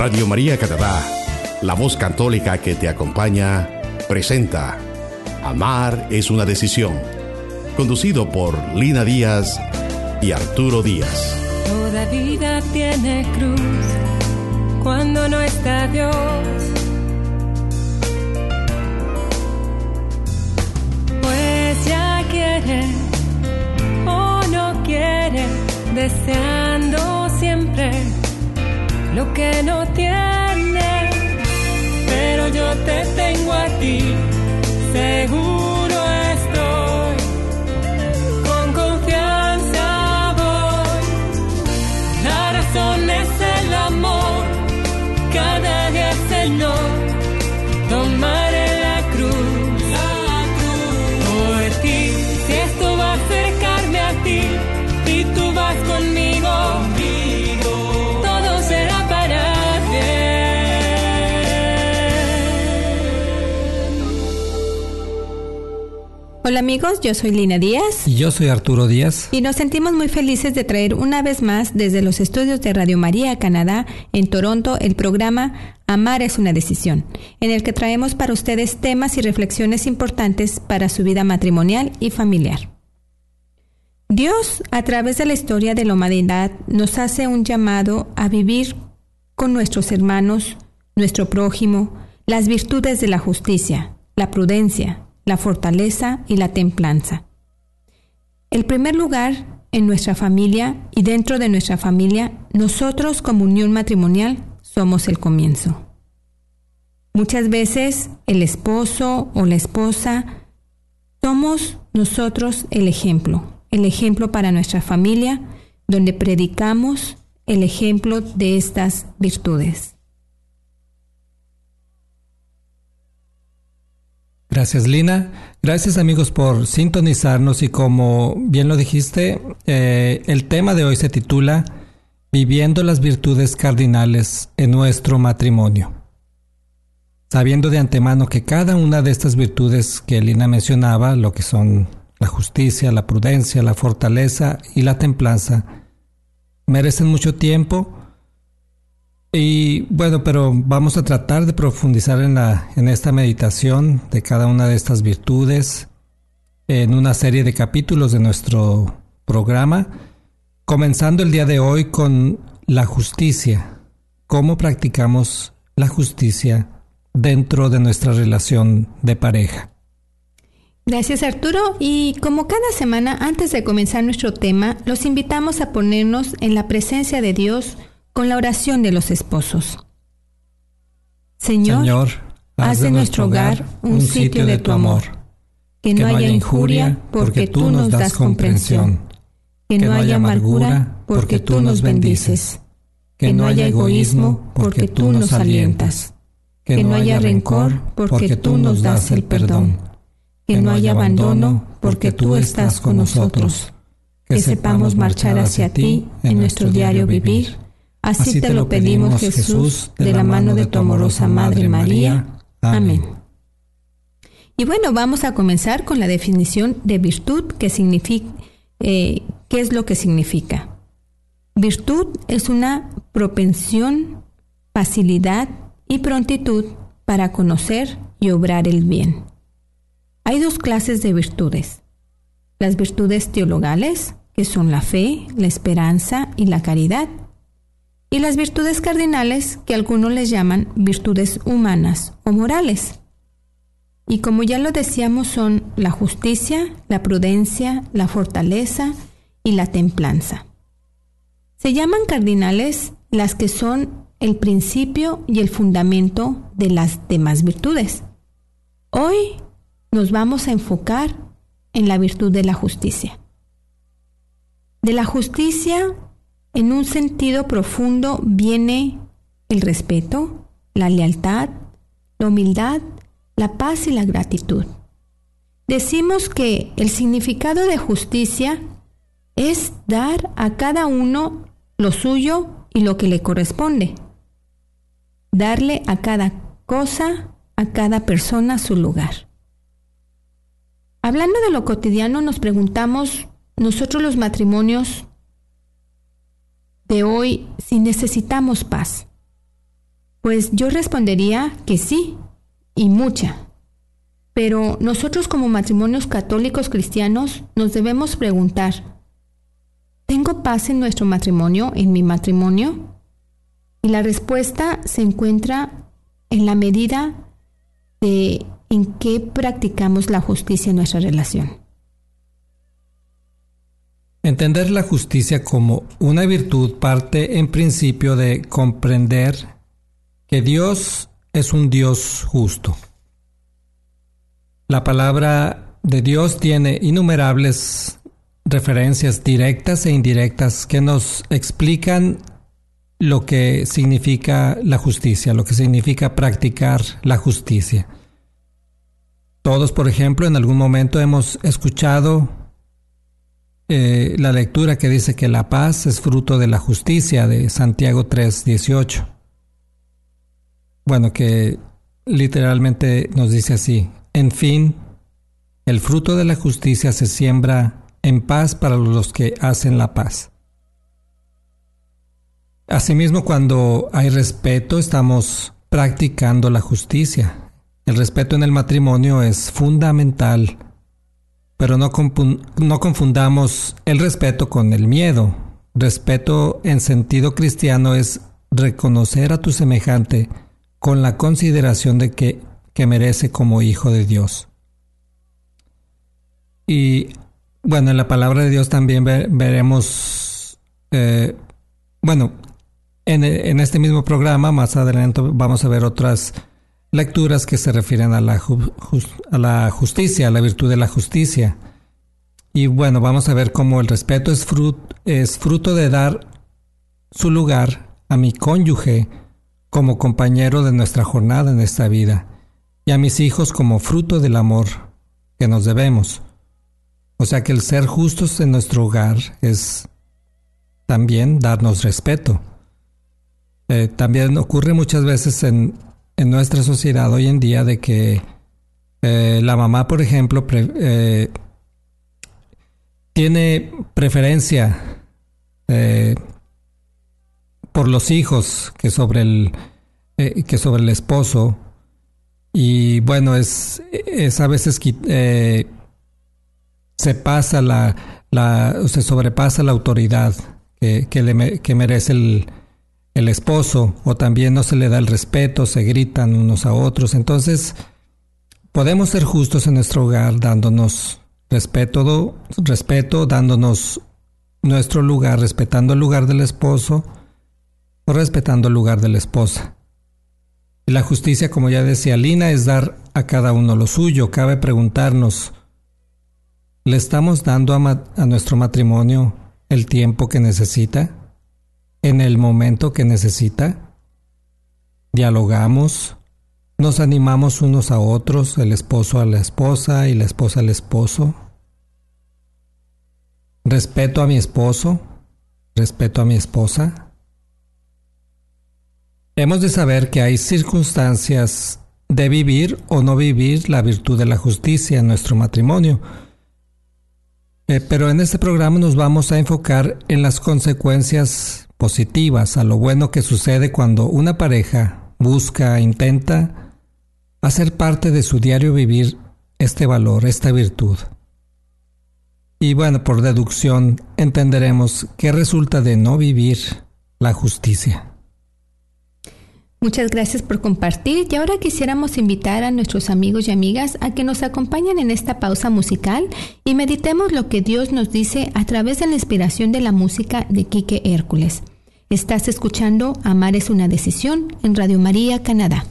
Radio María Canadá, la voz católica que te acompaña, presenta Amar es una decisión, conducido por Lina Díaz y Arturo Díaz. Toda vida tiene cruz cuando no está Dios. Pues ya quiere o no quiere, deseando siempre lo que no tiene. Pero yo te tengo a ti, seguro estoy. Con confianza voy. La razón es el amor. Cada día, Señor, tomaré Hola amigos, yo soy Lina Díaz Y yo soy Arturo Díaz. y nos sentimos muy felices de traer una vez más desde los estudios de Radio María Canadá en Toronto el programa Amar es una decisión, en el que traemos para ustedes temas y reflexiones importantes para su vida matrimonial y familiar. Dios, a través de la historia de la humanidad, nos hace un llamado a vivir con nuestros hermanos, nuestro prójimo, las virtudes de la justicia, la prudencia, la fortaleza y la templanza. El primer lugar en nuestra familia y dentro de nuestra familia, nosotros como unión matrimonial somos el comienzo. Muchas veces el esposo o la esposa somos nosotros el ejemplo, el ejemplo para nuestra familia, donde predicamos el ejemplo de estas virtudes. Gracias Lina. Gracias amigos por sintonizarnos y como bien lo dijiste, eh, el tema de hoy se titula Viviendo las virtudes cardinales en nuestro matrimonio. Sabiendo de antemano que cada una de estas virtudes que Lina mencionaba, lo que son la justicia, la prudencia, la fortaleza y la templanza, merecen mucho tiempo, y bueno, pero vamos a tratar de profundizar en, la, en esta meditación de cada una de estas virtudes en una serie de capítulos de nuestro programa, comenzando el día de hoy con la justicia, cómo practicamos la justicia dentro de nuestra relación de pareja. Gracias Arturo y como cada semana antes de comenzar nuestro tema, los invitamos a ponernos en la presencia de Dios con la oración de los esposos. Señor, Señor, haz de nuestro hogar un sitio de tu amor, que no haya injuria porque tú nos das comprensión, que no haya amargura porque tú nos bendices, que no haya egoísmo porque tú nos alientas, que no haya rencor porque tú nos das el perdón, que no haya abandono porque tú estás con nosotros, que sepamos marchar hacia ti en nuestro diario vivir. Así te lo pedimos, Jesús, de la mano de tu amorosa Madre María. Amén. Y bueno, vamos a comenzar con la definición de virtud, que significa, eh, ¿qué es lo que significa? Virtud es una propensión, facilidad y prontitud para conocer y obrar el bien. Hay dos clases de virtudes. Las virtudes teologales, que son la fe, la esperanza y la caridad y las virtudes cardinales que algunos les llaman virtudes humanas o morales. Y como ya lo decíamos son la justicia, la prudencia, la fortaleza y la templanza. Se llaman cardinales las que son el principio y el fundamento de las demás virtudes. Hoy nos vamos a enfocar en la virtud de la justicia. De la justicia en un sentido profundo viene el respeto, la lealtad, la humildad, la paz y la gratitud. Decimos que el significado de justicia es dar a cada uno lo suyo y lo que le corresponde. Darle a cada cosa, a cada persona su lugar. Hablando de lo cotidiano, nos preguntamos, nosotros los matrimonios, de hoy si necesitamos paz. Pues yo respondería que sí, y mucha. Pero nosotros como matrimonios católicos cristianos nos debemos preguntar, ¿tengo paz en nuestro matrimonio, en mi matrimonio? Y la respuesta se encuentra en la medida de en qué practicamos la justicia en nuestra relación. Entender la justicia como una virtud parte en principio de comprender que Dios es un Dios justo. La palabra de Dios tiene innumerables referencias directas e indirectas que nos explican lo que significa la justicia, lo que significa practicar la justicia. Todos, por ejemplo, en algún momento hemos escuchado eh, la lectura que dice que la paz es fruto de la justicia de Santiago 3:18. Bueno, que literalmente nos dice así, en fin, el fruto de la justicia se siembra en paz para los que hacen la paz. Asimismo, cuando hay respeto, estamos practicando la justicia. El respeto en el matrimonio es fundamental, pero no, confundamos el respeto con el miedo. Respeto en sentido cristiano es reconocer a tu semejante con la consideración de que, que merece como hijo de Dios. Y bueno, en la palabra de Dios también veremos, eh, bueno, en, en, este mismo programa, más adelante vamos a ver otras lecturas que se refieren a la, justicia, a la virtud de la justicia. Y bueno, vamos a ver cómo el respeto es, es fruto de dar su lugar a mi cónyuge como compañero de nuestra jornada en esta vida y a mis hijos como fruto del amor que nos debemos. O sea que el ser justos en nuestro hogar es también darnos respeto. Eh, también ocurre muchas veces en, en nuestra sociedad hoy en día de que eh, la mamá, por ejemplo, eh, tiene preferencia eh, por los hijos que sobre el que sobre el esposo. Y bueno es, es a veces se pasa la, la se sobrepasa la autoridad que, que merece el, el esposo o también no se le da el respeto, se gritan unos a otros. Entonces, podemos ser justos en nuestro hogar dándonos respeto, respeto, dándonos nuestro lugar, respetando el lugar del esposo o respetando el lugar de la esposa. Y la justicia, como ya decía Lina, es dar a cada uno lo suyo. Cabe preguntarnos, ¿le estamos dando a, a nuestro matrimonio el tiempo que necesita? En el momento que necesita. Dialogamos, nos animamos unos a otros, el esposo a la esposa y la esposa al esposo. Respeto a mi esposo, respeto a mi esposa. Hemos de saber que hay circunstancias de vivir o no vivir la virtud de la justicia en nuestro matrimonio. Eh, pero en este programa nos vamos a enfocar en las consecuencias positivas a lo bueno que sucede cuando una pareja busca, intenta hacer parte de su diario vivir este valor, esta virtud. Y bueno, por deducción entenderemos qué resulta de no vivir la justicia. Muchas gracias por compartir y ahora quisiéramos invitar a nuestros amigos y amigas a que nos acompañen en esta pausa musical y meditemos lo que Dios nos dice a través de la inspiración de la música de Quique Hércules. Estás escuchando Amar es una decisión en Radio María, Canadá.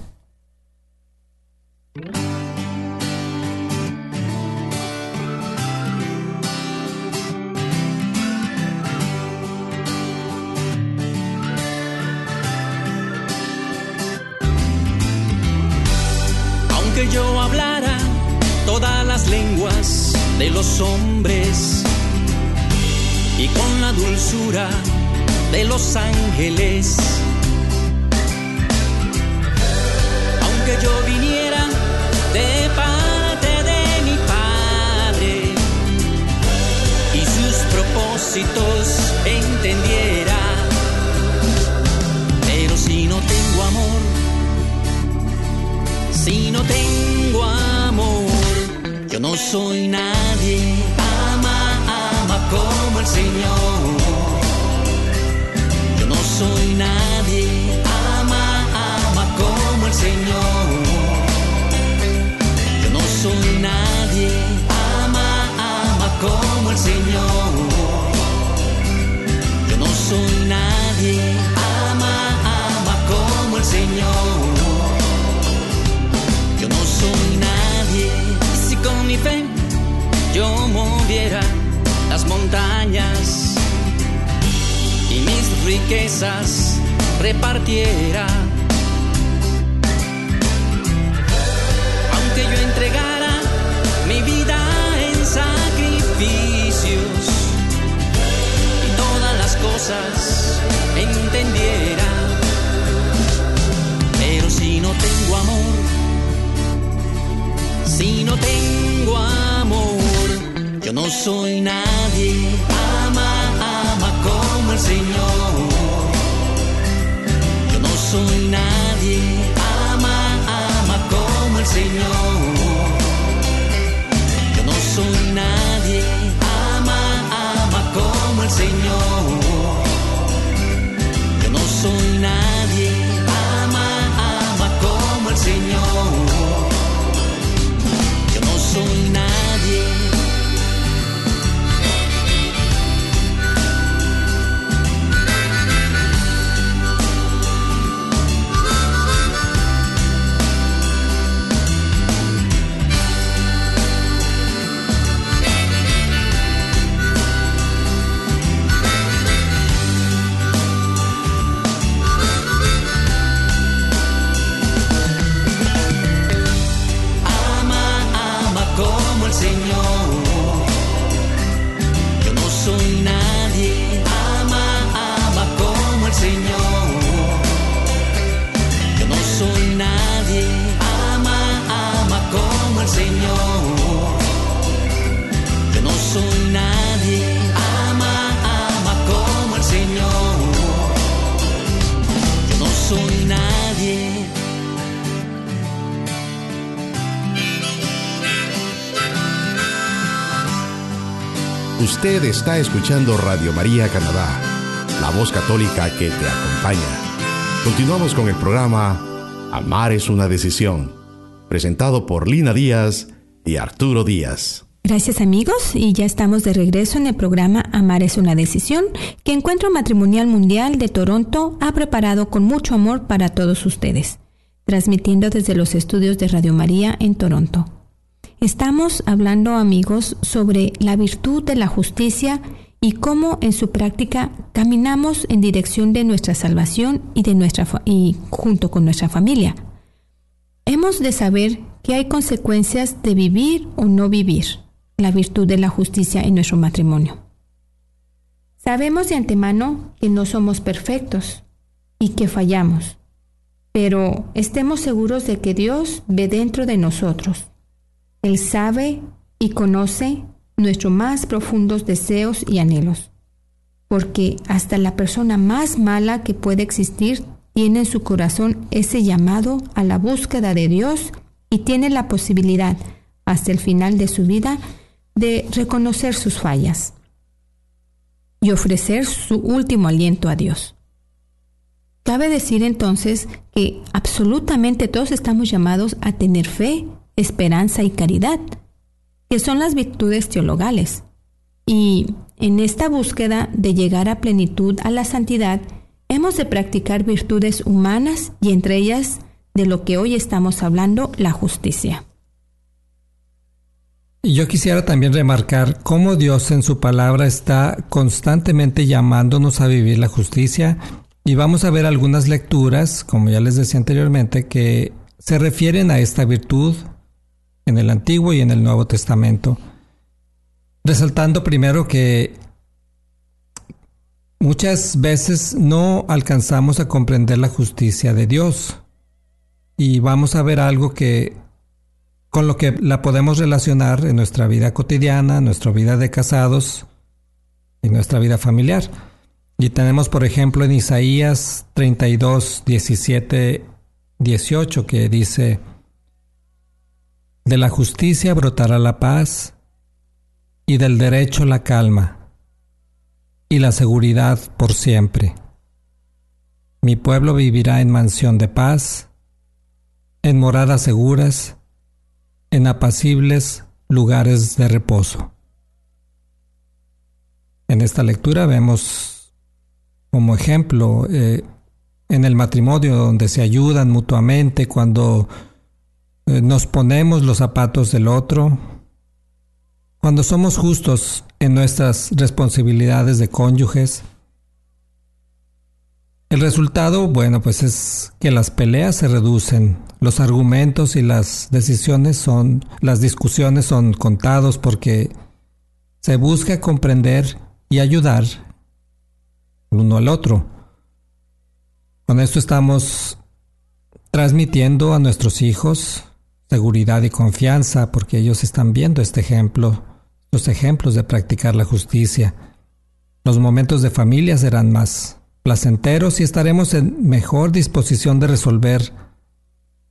lenguas de los hombres y con la dulzura de los ángeles. Aunque yo viniera de parte de mi Padre y sus propósitos entendiera, pero si no tengo amor, si no tengo amor, soy nadie, ama, ama como el Señor. Yo no soy nadie, ama, ama como el Señor. Yo no soy nadie, ama, ama como el Señor. Yo no soy nadie, repartiera. Aunque yo entregara mi vida en sacrificios y todas las cosas entendiera. Pero si no tengo amor, si no tengo amor, yo no soy nadie. Señor. Usted está escuchando Radio María Canadá, la voz católica que te acompaña. Continuamos con el programa Amar es una decisión, presentado por Lina Díaz y Arturo Díaz. Gracias amigos y ya estamos de regreso en el programa Amar es una decisión que Encuentro Matrimonial Mundial de Toronto ha preparado con mucho amor para todos ustedes, transmitiendo desde los estudios de Radio María en Toronto. Estamos hablando amigos sobre la virtud de la justicia y cómo en su práctica caminamos en dirección de nuestra salvación y de nuestra y junto con nuestra familia. Hemos de saber que hay consecuencias de vivir o no vivir la virtud de la justicia en nuestro matrimonio. Sabemos de antemano que no somos perfectos y que fallamos, pero estemos seguros de que Dios ve dentro de nosotros. Él sabe y conoce nuestros más profundos deseos y anhelos, porque hasta la persona más mala que puede existir tiene en su corazón ese llamado a la búsqueda de Dios y tiene la posibilidad, hasta el final de su vida, de reconocer sus fallas y ofrecer su último aliento a Dios. Cabe decir entonces que absolutamente todos estamos llamados a tener fe, esperanza y caridad, que son las virtudes teologales. Y en esta búsqueda de llegar a plenitud a la santidad, hemos de practicar virtudes humanas y entre ellas de lo que hoy estamos hablando, la justicia. Yo quisiera también remarcar cómo Dios en su palabra está constantemente llamándonos a vivir la justicia y vamos a ver algunas lecturas, como ya les decía anteriormente, que se refieren a esta virtud en el Antiguo y en el Nuevo Testamento. Resaltando primero que muchas veces no alcanzamos a comprender la justicia de Dios y vamos a ver algo que con lo que la podemos relacionar en nuestra vida cotidiana, nuestra vida de casados y nuestra vida familiar. Y tenemos, por ejemplo, en Isaías 32, 17, 18, que dice, De la justicia brotará la paz y del derecho la calma y la seguridad por siempre. Mi pueblo vivirá en mansión de paz, en moradas seguras, en apacibles lugares de reposo. En esta lectura vemos como ejemplo eh, en el matrimonio donde se ayudan mutuamente cuando nos ponemos los zapatos del otro, cuando somos justos en nuestras responsabilidades de cónyuges. El resultado, bueno, pues es que las peleas se reducen, los argumentos y las decisiones son, las discusiones son contados porque se busca comprender y ayudar uno al otro. Con esto estamos transmitiendo a nuestros hijos seguridad y confianza porque ellos están viendo este ejemplo, los ejemplos de practicar la justicia. Los momentos de familia serán más placenteros y estaremos en mejor disposición de resolver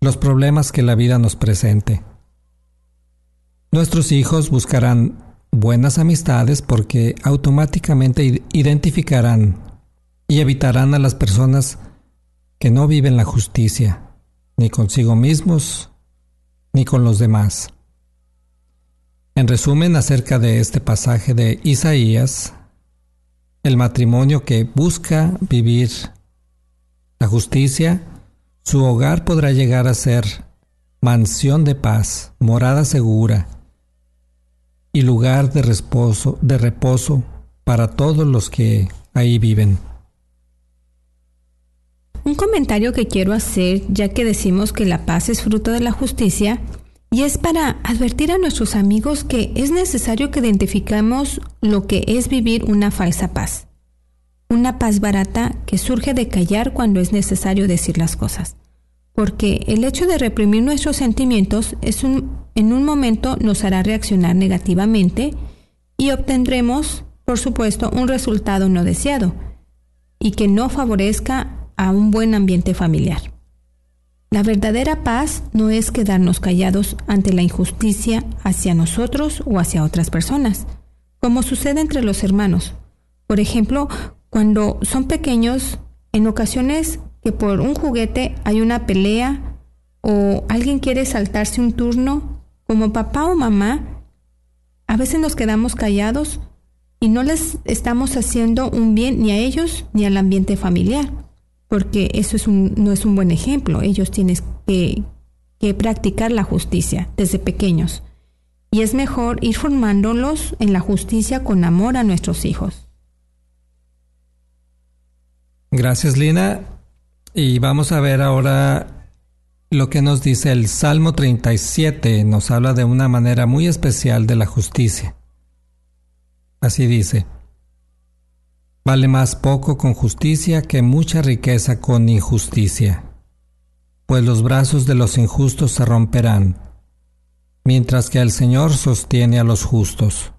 los problemas que la vida nos presente. Nuestros hijos buscarán buenas amistades porque automáticamente identificarán y evitarán a las personas que no viven la justicia, ni consigo mismos ni con los demás. En resumen, acerca de este pasaje de Isaías, el matrimonio que busca vivir la justicia, su hogar podrá llegar a ser mansión de paz, morada segura y lugar de reposo, de reposo para todos los que ahí viven. Un comentario que quiero hacer, ya que decimos que la paz es fruto de la justicia, y es para advertir a nuestros amigos que es necesario que identifiquemos lo que es vivir una falsa paz. Una paz barata que surge de callar cuando es necesario decir las cosas. Porque el hecho de reprimir nuestros sentimientos es un, en un momento nos hará reaccionar negativamente y obtendremos, por supuesto, un resultado no deseado y que no favorezca a un buen ambiente familiar. La verdadera paz no es quedarnos callados ante la injusticia hacia nosotros o hacia otras personas, como sucede entre los hermanos. Por ejemplo, cuando son pequeños, en ocasiones que por un juguete hay una pelea o alguien quiere saltarse un turno, como papá o mamá, a veces nos quedamos callados y no les estamos haciendo un bien ni a ellos ni al ambiente familiar porque eso es un, no es un buen ejemplo. Ellos tienen que, que practicar la justicia desde pequeños. Y es mejor ir formándolos en la justicia con amor a nuestros hijos. Gracias, Lina. Y vamos a ver ahora lo que nos dice el Salmo 37. Nos habla de una manera muy especial de la justicia. Así dice. Vale más poco con justicia que mucha riqueza con injusticia, pues los brazos de los injustos se romperán, mientras que el Señor sostiene a los justos.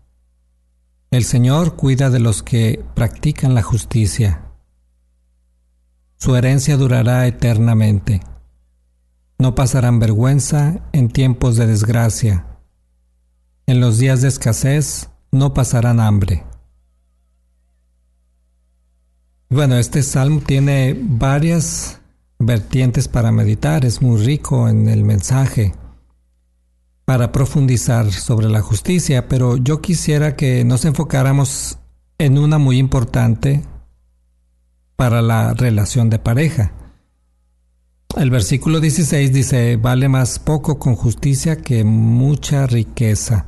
El Señor cuida de los que practican la justicia. Su herencia durará eternamente. No pasarán vergüenza en tiempos de desgracia. En los días de escasez no pasarán hambre. Bueno, este salmo tiene varias vertientes para meditar, es muy rico en el mensaje para profundizar sobre la justicia, pero yo quisiera que nos enfocáramos en una muy importante para la relación de pareja. El versículo 16 dice, vale más poco con justicia que mucha riqueza.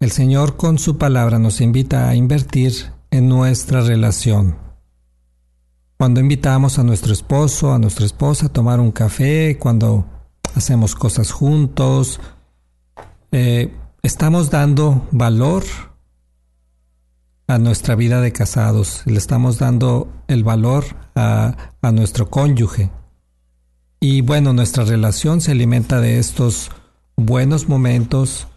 El Señor con su palabra nos invita a invertir en nuestra relación cuando invitamos a nuestro esposo, a nuestra esposa a tomar un café, cuando hacemos cosas juntos, eh, estamos dando valor a nuestra vida de casados, le estamos dando el valor a, a nuestro cónyuge. Y bueno, nuestra relación se alimenta de estos buenos momentos,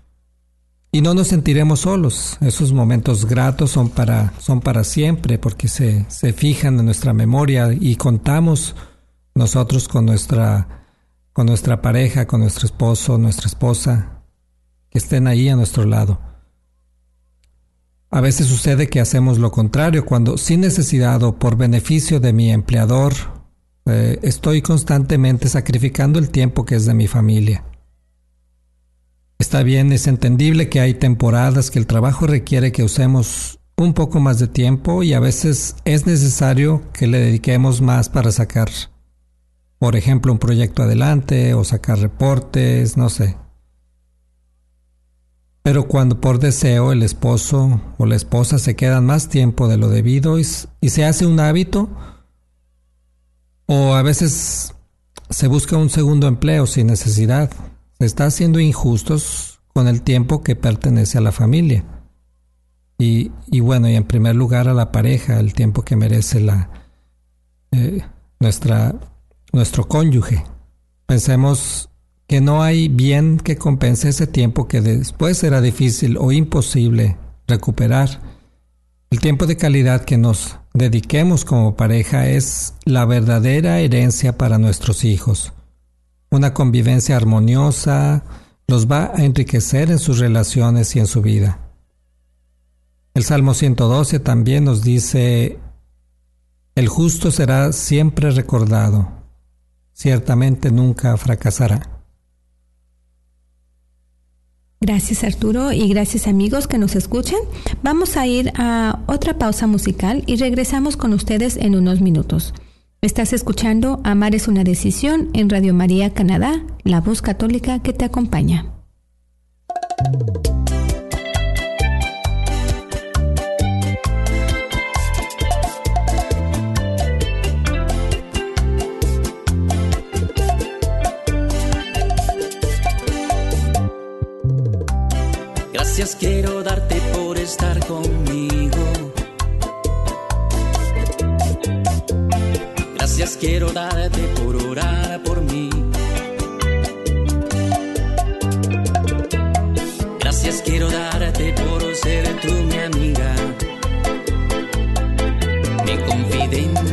y no nos sentiremos solos. Esos momentos gratos son para, son para siempre porque se, se fijan en nuestra memoria y contamos nosotros con nuestra, con nuestra pareja, con nuestro esposo, nuestra esposa, que estén ahí a nuestro lado. A veces sucede que hacemos lo contrario, cuando sin necesidad o por beneficio de mi empleador, eh, estoy constantemente sacrificando el tiempo que es de mi familia. Está bien, es entendible que hay temporadas que el trabajo requiere que usemos un poco más de tiempo y a veces es necesario que le dediquemos más para sacar, por ejemplo, un proyecto adelante o sacar reportes, no sé. Pero cuando por deseo el esposo o la esposa se quedan más tiempo de lo debido y, se hace un hábito, o a veces se busca un segundo empleo sin necesidad, está haciendo injustos con el tiempo que pertenece a la familia. Y, bueno, y en primer lugar a la pareja, el tiempo que merece la, eh, nuestra, nuestro cónyuge. Pensemos que no hay bien que compense ese tiempo que después será difícil o imposible recuperar. El tiempo de calidad que nos dediquemos como pareja es la verdadera herencia para nuestros hijos. Una convivencia armoniosa los va a enriquecer en sus relaciones y en su vida. El Salmo 112 también nos dice, el justo será siempre recordado, ciertamente nunca fracasará. Gracias Arturo y gracias amigos que nos escuchan. Vamos a ir a otra pausa musical y regresamos con ustedes en unos minutos. Estás escuchando Amar es una decisión en Radio María Canadá, la voz católica que te acompaña. Gracias quiero darte por estar conmigo. Gracias quiero darte por orar por mí. Gracias quiero darte por ser tú mi amiga, mi confidente,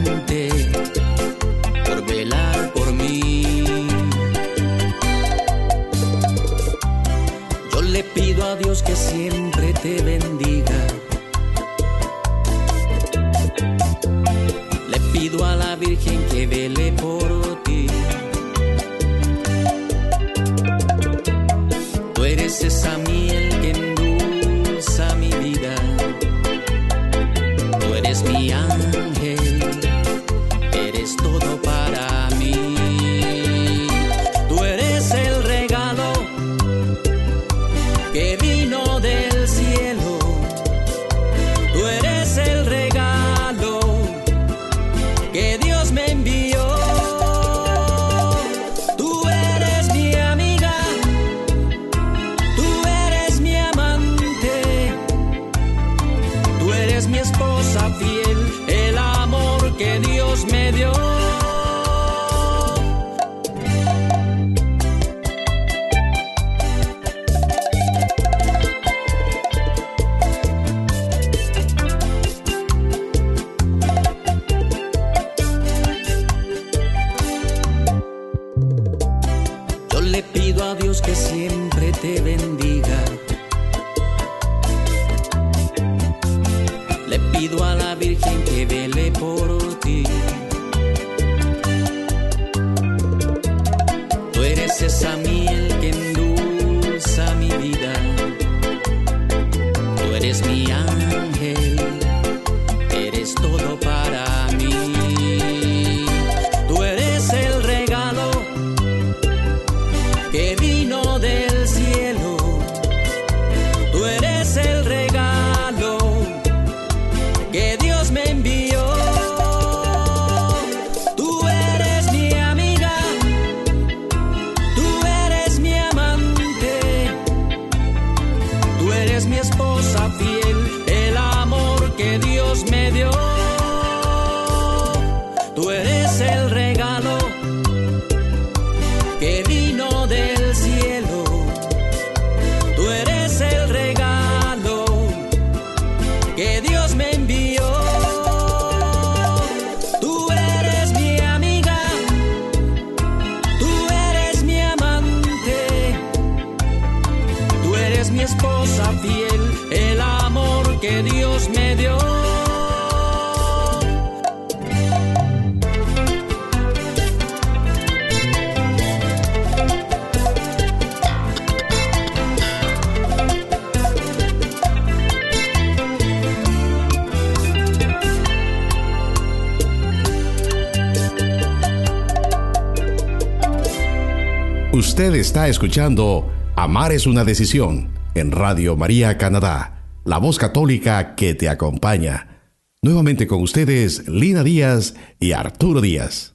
Usted está escuchando Amar es una decisión en Radio María Canadá, la voz católica que te acompaña. Nuevamente con ustedes Lina Díaz y Arturo Díaz.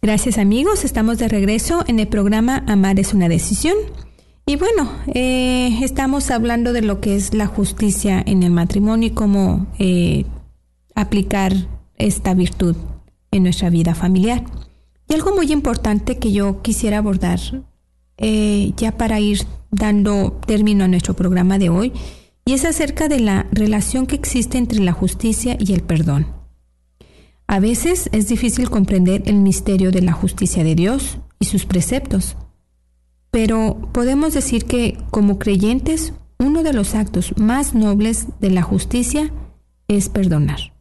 Gracias amigos, estamos de regreso en el programa Amar es una decisión. Y bueno, eh, estamos hablando de lo que es la justicia en el matrimonio y cómo eh, aplicar esta virtud en nuestra vida familiar. Y algo muy importante que yo quisiera abordar, eh, ya para ir dando término a nuestro programa de hoy, y es acerca de la relación que existe entre la justicia y el perdón. A veces es difícil comprender el misterio de la justicia de Dios y sus preceptos pero podemos decir que como creyentes, uno de los actos más nobles de la justicia es perdonar,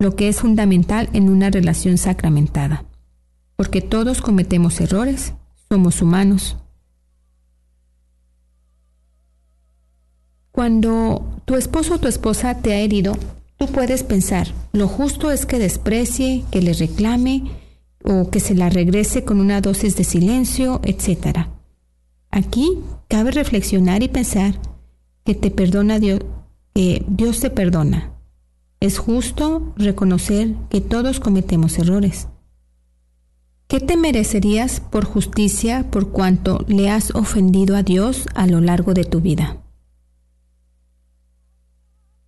lo que es fundamental en una relación sacramentada, porque todos cometemos errores, somos humanos. Cuando tu esposo o tu esposa te ha herido, tú puedes pensar, lo justo es que desprecie, que le reclame o que se la regrese con una dosis de silencio, etc. Aquí cabe reflexionar y pensar que te perdona Dios, que Dios te perdona. Es justo reconocer que todos cometemos errores. ¿Qué te merecerías por justicia por cuanto le has ofendido a Dios a lo largo de tu vida?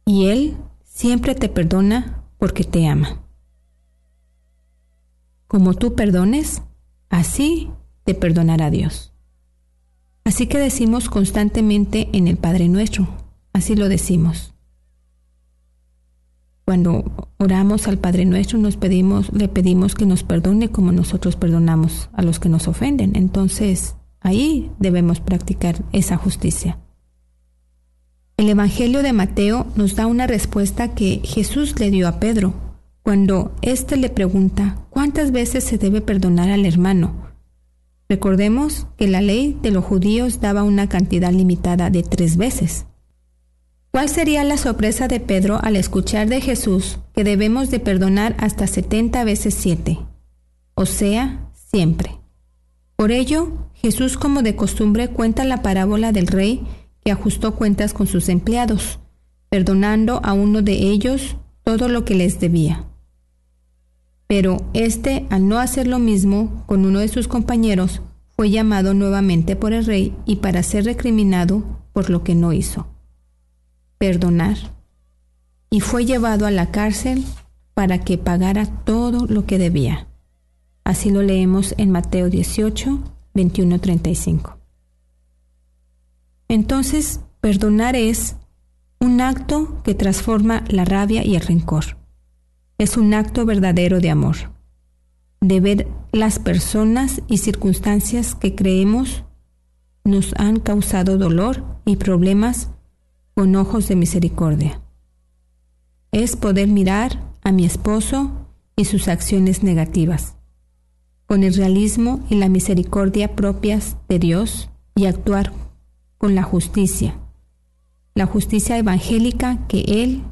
Y Él siempre te perdona porque te ama. Como tú perdones, así te perdonará Dios. Así que decimos constantemente en el Padre Nuestro, así lo decimos. Cuando oramos al Padre Nuestro nos pedimos, le pedimos que nos perdone como nosotros perdonamos a los que nos ofenden. Entonces, ahí debemos practicar esa justicia. El Evangelio de Mateo nos da una respuesta que Jesús le dio a Pedro cuando éste le pregunta cuántas veces se debe perdonar al hermano Recordemos que la ley de los judíos daba una cantidad limitada de tres veces. ¿Cuál sería la sorpresa de Pedro al escuchar de Jesús que debemos de perdonar hasta setenta veces siete? O sea, siempre. Por ello, Jesús como de costumbre cuenta la parábola del rey que ajustó cuentas con sus empleados, perdonando a uno de ellos todo lo que les debía. Pero este, al no hacer lo mismo con uno de sus compañeros, fue llamado nuevamente por el rey y para ser recriminado por lo que no hizo. Perdonar. Y fue llevado a la cárcel para que pagara todo lo que debía. Así lo leemos en Mateo 18, 21, 35. Entonces, perdonar es un acto que transforma la rabia y el rencor es un acto verdadero de amor, de ver las personas y circunstancias que creemos nos han causado dolor y problemas con ojos de misericordia. Es poder mirar a mi esposo y sus acciones negativas, con el realismo y la misericordia propias de Dios y actuar con la justicia, la justicia evangélica que Él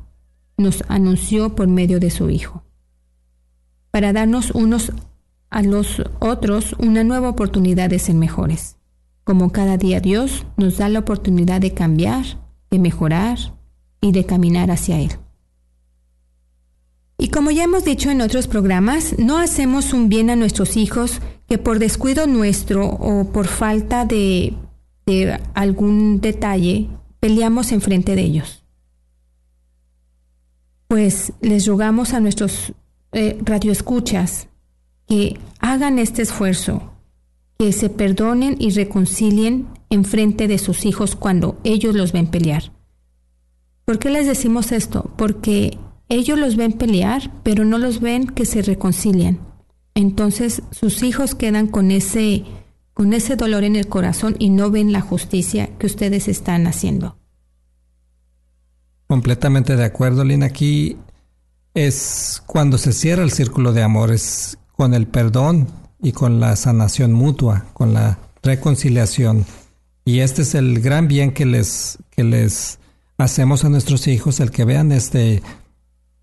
nos anunció por medio de su Hijo, para darnos unos a los otros una nueva oportunidad de ser mejores. Como cada día Dios nos da la oportunidad de cambiar, de mejorar y de caminar hacia Él. Y como ya hemos dicho en otros programas, no hacemos un bien a nuestros hijos que por descuido nuestro o por falta de, algún detalle peleamos enfrente de ellos pues les rogamos a nuestros eh, radioescuchas que hagan este esfuerzo, que se perdonen y reconcilien en frente de sus hijos cuando ellos los ven pelear. ¿Por qué les decimos esto? Porque ellos los ven pelear, pero no los ven que se reconcilian. Entonces sus hijos quedan con ese, con ese dolor en el corazón y no ven la justicia que ustedes están haciendo. Completamente de acuerdo, Lina. Aquí es cuando se cierra el círculo de amores con el perdón y con la sanación mutua, con la reconciliación. Y este es el gran bien que les, que les hacemos a nuestros hijos, el que vean este,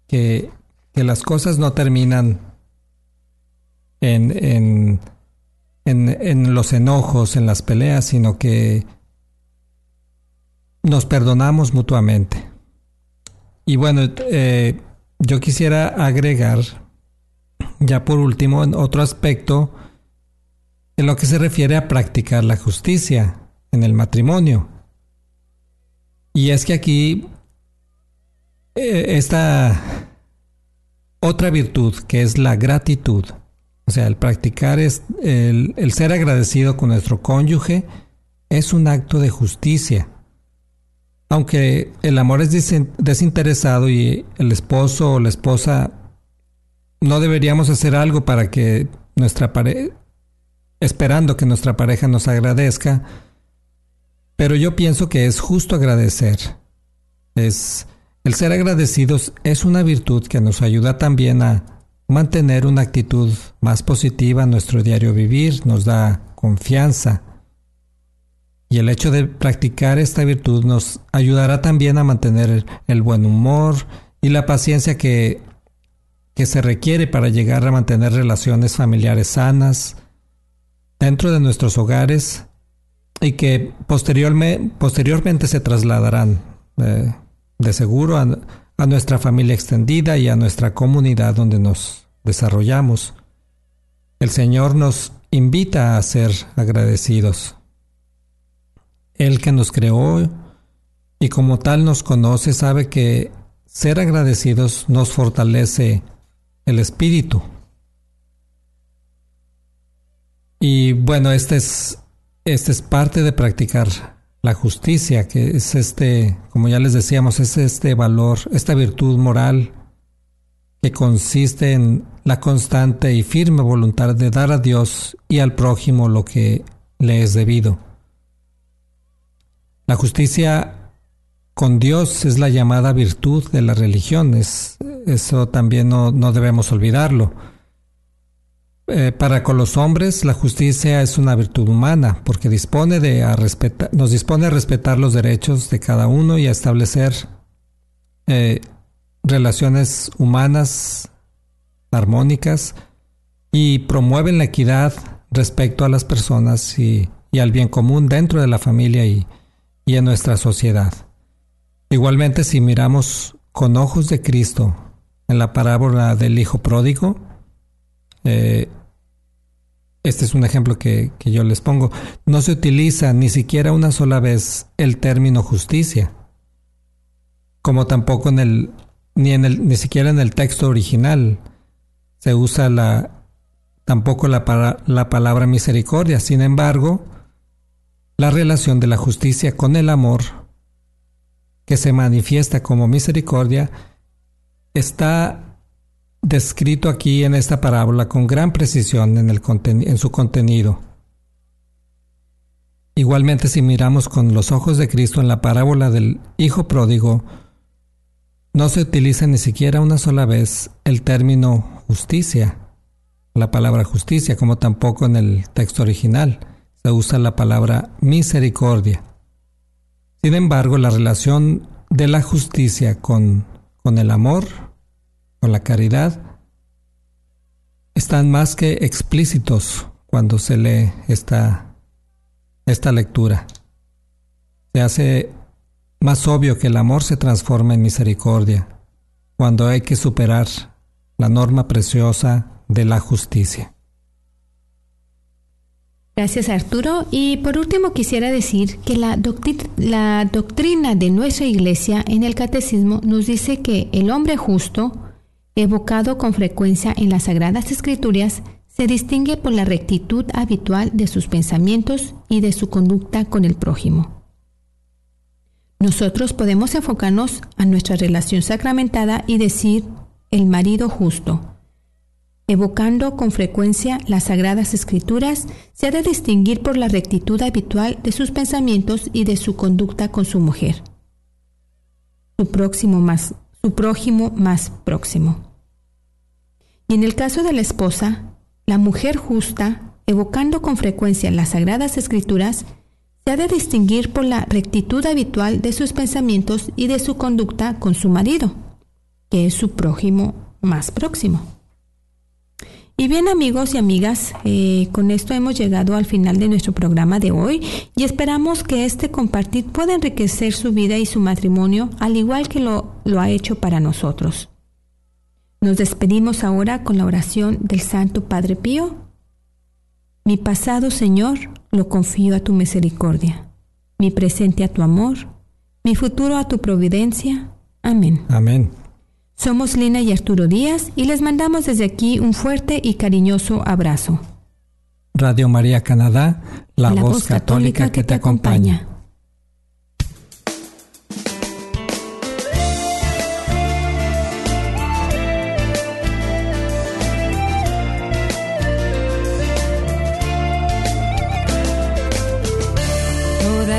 que, que las cosas no terminan en, en, en, los enojos, en las peleas, sino que nos perdonamos mutuamente. Y bueno, eh, yo quisiera agregar, ya por último, en otro aspecto, en lo que se refiere a practicar la justicia en el matrimonio. Y es que aquí eh, esta otra virtud que es la gratitud, o sea, el practicar es el, el ser agradecido con nuestro cónyuge es un acto de justicia. Aunque el amor es desinteresado y el esposo o la esposa no deberíamos hacer algo para que nuestra pareja, esperando que nuestra pareja nos agradezca, pero yo pienso que es justo agradecer. Es el ser agradecidos es una virtud que nos ayuda también a mantener una actitud más positiva en nuestro diario vivir, nos da confianza. Y el hecho de practicar esta virtud nos ayudará también a mantener el buen humor y la paciencia que, que se requiere para llegar a mantener relaciones familiares sanas dentro de nuestros hogares y que posteriormente, posteriormente se trasladarán eh, de seguro a, a nuestra familia extendida y a nuestra comunidad donde nos desarrollamos. El Señor nos invita a ser agradecidos. Él que nos creó y como tal nos conoce sabe que ser agradecidos nos fortalece el espíritu. Y bueno, este es, este es parte de practicar la justicia, que es este, como ya les decíamos, es este valor, esta virtud moral que consiste en la constante y firme voluntad de dar a Dios y al prójimo lo que le es debido. La justicia con Dios es la llamada virtud de las religiones, eso también no, no debemos olvidarlo. Eh, para con los hombres la justicia es una virtud humana porque dispone de a nos dispone a respetar los derechos de cada uno y a establecer eh, relaciones humanas armónicas y promueven la equidad respecto a las personas y, y al bien común dentro de la familia y, y en nuestra sociedad. Igualmente, si miramos con ojos de Cristo en la parábola del Hijo Pródigo, eh, este es un ejemplo que, yo les pongo. No se utiliza ni siquiera una sola vez el término justicia, como tampoco en el ni en el ni siquiera en el texto original se usa la tampoco la, la palabra misericordia. Sin embargo, la relación de la justicia con el amor que se manifiesta como misericordia está descrito aquí en esta parábola con gran precisión en, el en su contenido. Igualmente si miramos con los ojos de Cristo en la parábola del Hijo Pródigo, no se utiliza ni siquiera una sola vez el término justicia, la palabra justicia, como tampoco en el texto original se usa la palabra misericordia. Sin embargo, la relación de la justicia con, con el amor la caridad están más que explícitos cuando se lee esta, esta lectura. Se hace más obvio que el amor se transforma en misericordia cuando hay que superar la norma preciosa de la justicia. Gracias Arturo. Y por último quisiera decir que la, la doctrina de nuestra iglesia en el catecismo nos dice que el hombre justo evocado con frecuencia en las Sagradas Escrituras, se distingue por la rectitud habitual de sus pensamientos y de su conducta con el prójimo. Nosotros podemos enfocarnos a nuestra relación sacramentada y decir el marido justo. Evocando con frecuencia las sagradas escrituras, se ha de distinguir por la rectitud habitual de sus pensamientos y de su conducta con su mujer. Su más, su prójimo más próximo. Y en el caso de la esposa, la mujer justa, evocando con frecuencia las sagradas escrituras, se ha de distinguir por la rectitud habitual de sus pensamientos y de su conducta con su marido, que es su prójimo más próximo. Y bien amigos y amigas, eh, con esto hemos llegado al final de nuestro programa de hoy y esperamos que este compartir pueda enriquecer su vida y su matrimonio al igual que lo, lo ha hecho para nosotros. Nos despedimos ahora con la oración del Santo Padre Pío. Mi pasado, Señor, lo confío a tu misericordia, mi presente a tu amor, mi futuro a tu providencia. Amén. Amén. Somos Lina y Arturo Díaz y les mandamos desde aquí un fuerte y cariñoso abrazo. Radio María Canadá, la, voz, católica, que, te acompaña.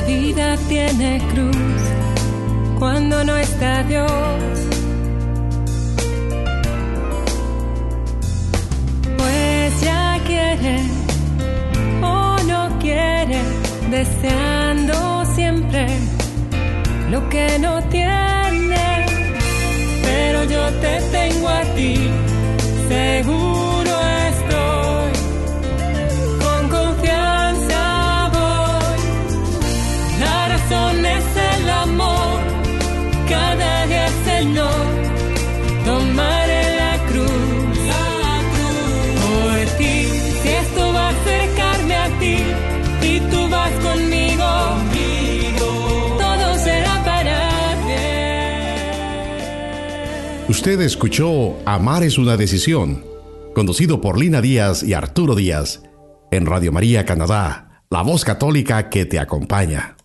Vida tiene cruz cuando no está Dios o no quiere, deseando siempre lo que no tiene. Pero yo te tengo a ti, seguro Usted escuchó Amar es una decisión, conducido por Lina Díaz y Arturo Díaz, en Radio María Canadá, la voz católica que te acompaña.